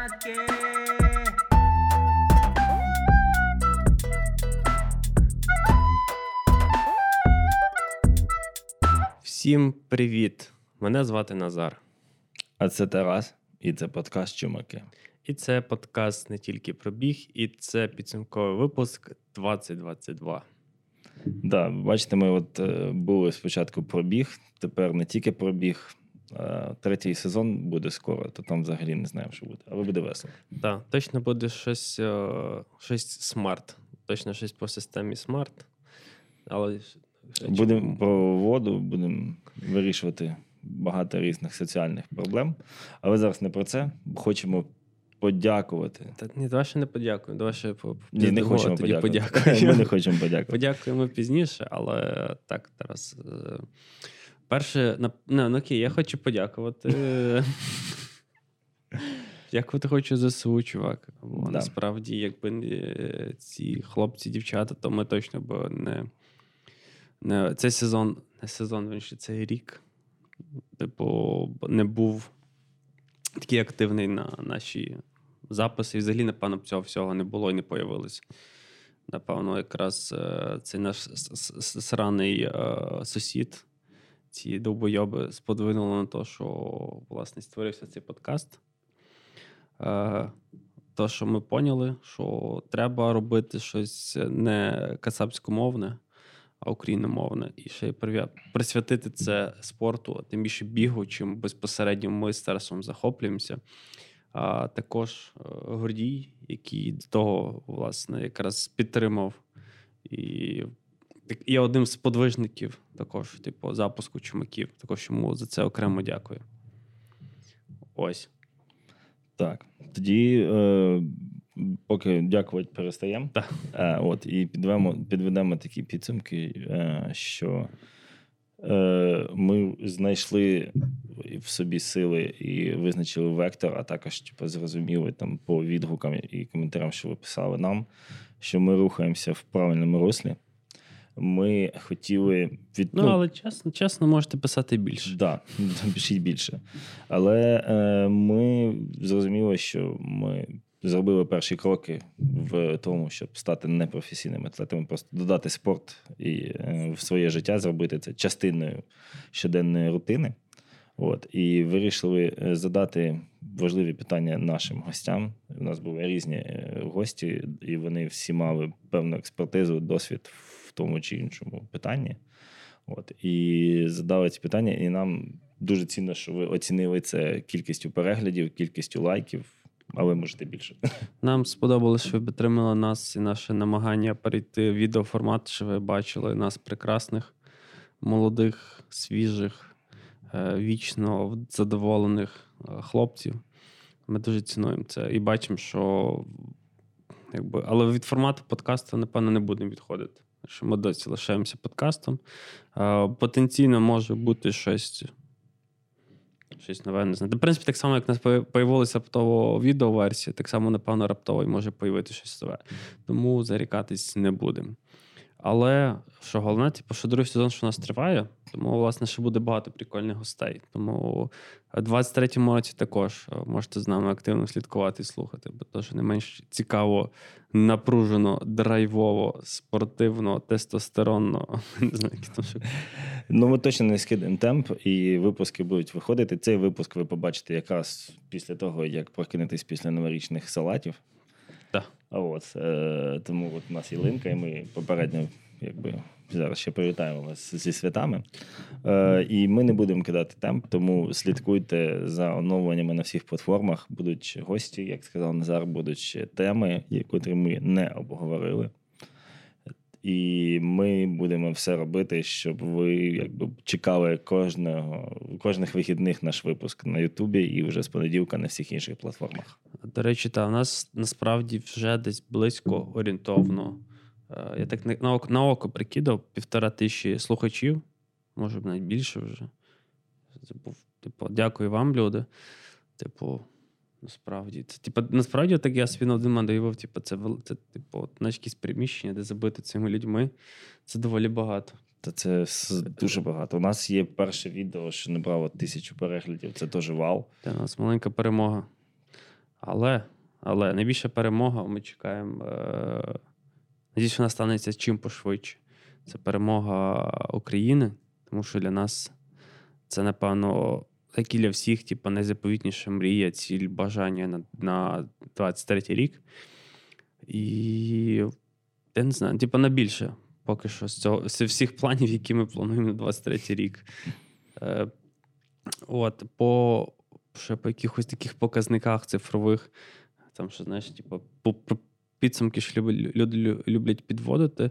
чумаки. Всім привіт! Мене звати Назар. А це Тарас, і це подкаст Чумаки. І це подкаст не тільки про біг, і це підсумковий випуск 2022. Да, бачите, ми от е, були спочатку про біг, тепер не тільки про біг. Третій сезон буде скоро, то там взагалі не знаємо, що буде. Але буде весело. Так, точно буде щось, е, щось смарт. Точно щось по системі смарт. Але Будемо про воду, будемо вирішувати багато різних соціальних проблем. Але зараз не про це. Хочемо подякувати. Та ні, давай ще не подякуємо. Давай ще по Ні, не хочемо тоді подякувати. подякуємо. Ми не хочемо подякувати. Подякуємо пізніше, але так, Тарас. Е, Перше, на, ну, ну, окей, я хочу подякувати. Дякувати хочу ЗСУ, чувак. Бо Да. насправді, якби не ці хлопці, дівчата, то ми точно б не, не цей сезон, не сезон, він ще цей рік. Типу, не був такий активний на наші записи. І взагалі, напевно, б цього всього не було і не появилось. Напевно, якраз е, цей наш сраний е, сусід, ці довбойоби сподвинули на те, що власне створився цей подкаст. Е, То, що ми поняли, що треба робити щось не кацапськомовне, а україномовне, і ще й присвятити це спорту, тим більше бігу, чим безпосередньо ми з Тарасом захоплюємося. А також е, Гордій, який до того, власне, якраз підтримав і є одним з подвижників також, типу, запуску чумаків. Також йому за це окремо дякую. Ось. Так. Тоді, е, поки дякувати перестаємо. Так. Е, от, і підвемо, підведемо такі підсумки, е, що е, ми знайшли в собі сили і визначили вектор, а також типу, зрозуміли там по відгукам і коментарям, що ви писали нам, що ми рухаємося в правильному руслі. Ми хотіли від Ну, але чесно, чесно, можете писати більше. Да, пишіть більше. Але е, ми зрозуміли, що ми зробили перші кроки в тому, щоб стати непрофесійними атлетами, просто додати спорт і е, в своє життя, зробити це частиною щоденної рутини. От, і вирішили е, задати важливі питання нашим гостям. У нас були різні е, гості, і вони всі мали певну експертизу, досвід в тому чи іншому питанні. От, і задали ці питання, і нам дуже цінно, що ви оцінили це кількістю переглядів, кількістю лайків, але можете більше. Нам сподобалось, що ви підтримали нас і наше намагання перейти в відеоформат, що ви бачили нас прекрасних, молодих, свіжих, е, вічно задоволених е, хлопців. Ми дуже цінуємо це і бачимо, що якби, але від формату подкасту, напевно, не будемо відходити. Що ми досі лишаємося подкастом. Потенційно може бути щось. Щось нове, не знаю. В принципі, так само, як у нас появилася раптово відеоверсія, так само, напевно, раптово і може появитися щось нове. Тому зарікатись не будемо. Але що головне, типу, що другий сезон, що у нас триває, тому, власне, ще буде багато прикольних гостей. Тому в 23-му році також е, можете з нами активно слідкувати і слухати, бо теж не менш цікаво, напружено, драйвово, спортивно, тестостеронно. Не знаю, які там Ну, ми точно не скидаємо темп, і випуски будуть виходити. Цей випуск ви побачите якраз після того, як прокинетесь після новорічних салатів. От, е, тому от у нас є линка, і ми попередньо якби, зараз ще привітаємо вас зі святами. Е, і ми не будемо кидати темп, тому слідкуйте за оновленнями на всіх платформах. Будуть гості, як сказав Назар, будуть теми, які ми не обговорили. І ми будемо все робити, щоб ви якби чекали кожного кожних вихідних наш випуск на Ютубі і вже з понеділка на всіх інших платформах. До речі, та у нас насправді вже десь близько орієнтовно. е, Я так на- око, на око прикидав півтора тисячі слухачів, може б навіть більше вже. Був, типу, дякую вам, люди. Типу, насправді, це типу, насправді так я собі на один момент типу, це, це типу, знаєш, якісь приміщення, де забити цими людьми. Це доволі багато. Та це дуже багато. У нас є перше відео, що набрало тисячу переглядів. Це теж вау. У нас маленька перемога. Але але найбільша перемога ми чекаємо. Е, Надіюсь, вона станеться чим пошвидше. Це перемога України, тому що для нас це, напевно, як і для всіх, типу, найзаповітніша мрія, ціль бажання на на 23 рік. І я не знаю, типу, на більше поки що з цього з всіх планів, які ми плануємо на 23 рік. Е, От, по ще по якихось таких показниках цифрових, там, що знаєш, типу, по, підсумки, що люди люблять підводити.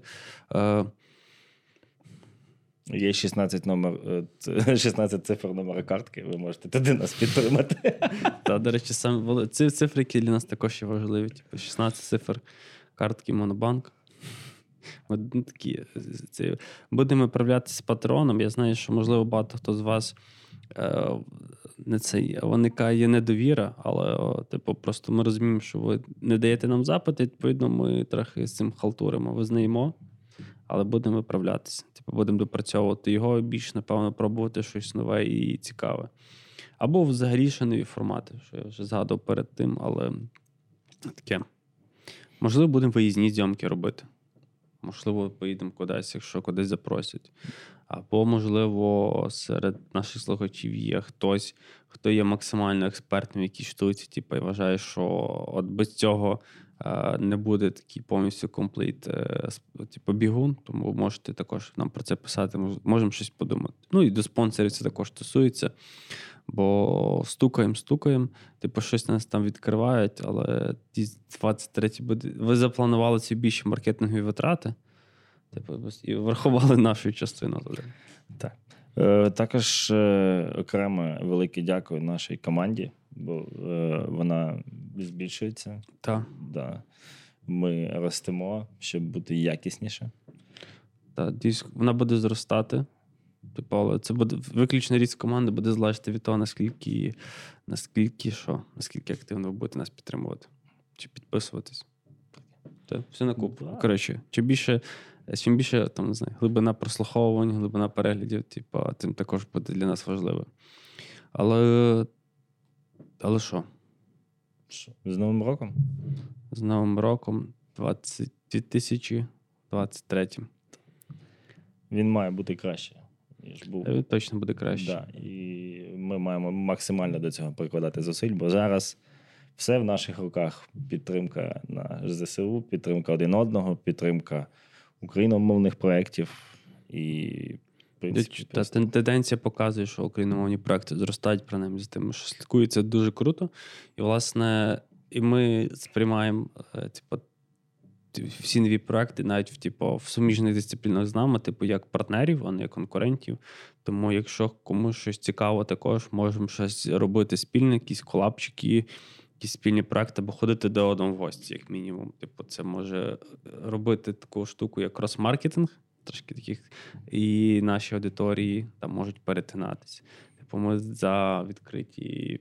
Е, Є 16 номер, 16 е, цифр номера картки, ви можете туди нас підтримати. Та, до речі, саме ці цифри, які для нас також є важливі. Типу 16 цифр картки Монобанк. От, ну, такі, це, Будемо управлятися патроном. Я знаю, що, можливо, багато хто з вас е, не це, виникає недовіра, але о, типу, просто ми розуміємо, що ви не даєте нам запити, відповідно, ми трохи з цим халтуримо, визнаємо, але будемо виправлятися. Типу, будемо допрацьовувати його більш, напевно, пробувати щось нове і цікаве. Або взагалі ще нові формати, що я вже згадував перед тим, але таке. Можливо, будемо виїзні зйомки робити. Можливо, поїдемо кудись, якщо кудись запросять. Або, можливо, серед наших слухачів є хтось, хто є максимально експертним в якійсь штуці, типу, і вважає, що от без цього е, не буде такий повністю комплейт, е, типу, бігун. Тому можете також нам про це писати, можемо щось подумати. Ну і до спонсорів це також стосується. Бо стукаємо, стукаємо, типу, щось нас там відкривають, але ті 23 буде. Ви запланували ці більші маркетингові витрати, типу, і врахували нашу частину. Так. Е, також е, окремо велике дякую нашій команді, бо е, вона збільшується. Так. Да. Ми ростемо, щоб бути якісніше. Так, вона буде зростати. Типу, але це буде виключно ріст команди, буде залежати від того, наскільки наскільки що, наскільки активно ви будете нас підтримувати. Чи підписуватись. Це все на купу. Да. Коротше, чим більше чим більше там, не знаю, глибина прослуховувань, глибина переглядів, типу, тим також буде для нас важливо. Але але що? З Новим роком? З Новим роком 2023. Він має бути краще ніж був. Точно буде краще. Да. І ми маємо максимально до цього прикладати зусиль, бо зараз все в наших руках. Підтримка на ЗСУ, підтримка один одного, підтримка україномовних проєктів. І принципі, Та тенденція показує, що україномовні проекти зростають принаймні з тим, що слідкується дуже круто. І, власне, і ми сприймаємо, е, типу, всі нові проекти, навіть в типу, в суміжних дисциплінах з нами, типу, як партнерів, а не конкурентів. Тому, якщо комусь щось цікаво, також можемо щось робити спільне, якісь колапчики, якісь спільні проекти, або ходити до одного в гості, як мінімум. Типу, це може робити таку штуку, як крос-маркетинг, трошки таких, і наші аудиторії там можуть перетинатися. Типу, ми за відкриті.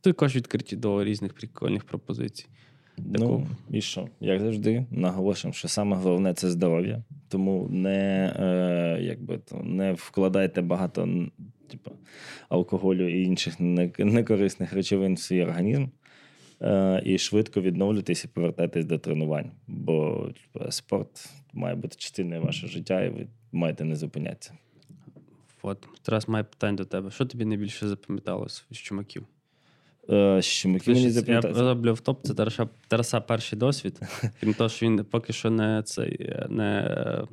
Також відкриті до різних прикольних пропозицій. Ну, і що? Як завжди, наголошуємо, що саме головне це здоров'я. Тому не е, якби, то, не вкладайте багато типу, алкоголю і інших некорисних речовин в свій організм. Е, і швидко відновлюйтесь і повертайтесь до тренувань. Бо типу, спорт має бути частиною вашого життя, і ви маєте не зупинятися. От, Тарас має питання до тебе. Що тобі найбільше запам'яталось з чумаків? Е, що мені Я роблю в топ, це Тараса, Тараса перший досвід. Крім того, що він поки що не цей не,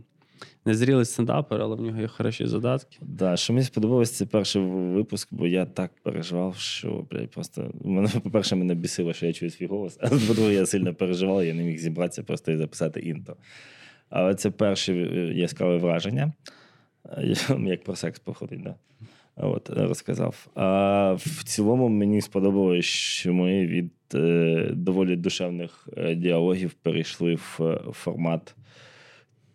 не зрілий стендапер, але в нього є хороші задатки. Да, що мені сподобалось, це перший випуск, бо я так переживав, що блядь, просто мене, по-перше, мене бісило, що я чую свій голос, а по-друге, я сильно переживав, я не міг зібратися просто і записати інто. Але це перше е, яскраве враження, як про секс походить. Да? От, розказав. А в цілому мені сподобалось, що ми від е, доволі душевних е, діалогів перейшли в е, формат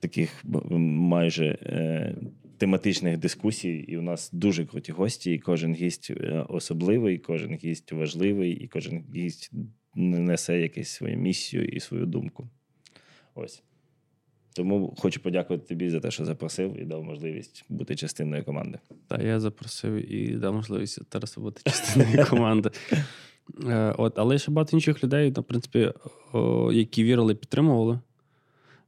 таких майже е, тематичних дискусій. І у нас дуже круті гості, і кожен гість е, особливий, кожен гість важливий, і кожен гість несе якусь свою місію і свою думку. Ось. Тому хочу подякувати тобі за те, що запросив і дав можливість бути частиною команди. Та я запросив і дав можливість Тарасу бути частиною команди. Е, от, Але ще багато інших людей, в принципі, о, які вірили, підтримували.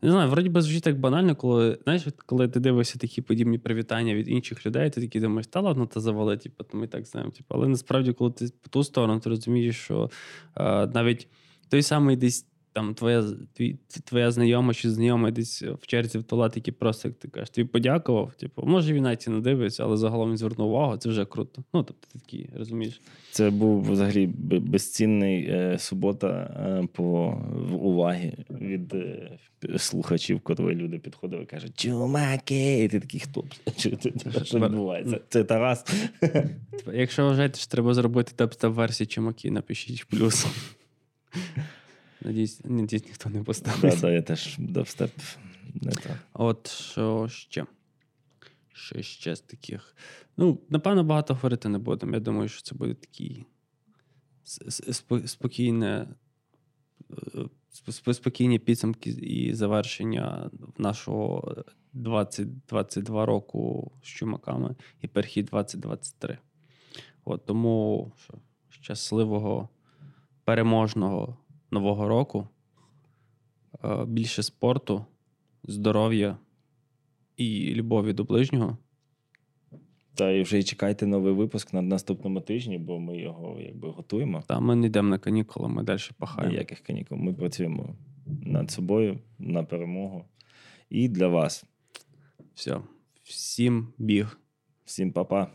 Не знаю, вроді би звучить так банально, коли знаєш, коли ти дивишся такі подібні привітання від інших людей, ти такий думаєш, та ладно, та завали, типу, ми так знаємо. Типу. Але насправді, коли ти по ту сторону, ти розумієш, що е, навіть той самий десь там твоя твій, твоя знайома чи знайомий десь в черзі в туалет, який просто, як ти кажеш, тобі подякував. Типу, може він навіть не дивиться, але загалом він звернув увагу, це вже круто. Ну, тобто, ти такий, розумієш. Це був взагалі безцінний е, субота е, по увагі від е, слухачів, коли люди підходили і кажуть, чумаки, і ти такий, хто? Що відбувається? Це Тарас. Якщо вважаєте, що треба зробити теп версії чумаки, напишіть плюс. Надіюсь, надіюсь, ніхто не поставить. Так, да, я теж дабстеп не так. От що ще? Що ще з таких? Ну, напевно, багато говорити не будемо. Я думаю, що це буде такий спокійне, е, спокійні підсумки і завершення нашого 2022 року з чумаками і перехід 2023. От Тому що щасливого, переможного нового року. Е, більше спорту, здоров'я і любові до ближнього. Та і вже і чекайте новий випуск на наступному тижні, бо ми його якби готуємо. Та ми не йдемо на канікули, ми далі пахаємо. Ніяких канікул. Ми працюємо над собою на перемогу. І для вас. Все. Всім біг. Всім па-па.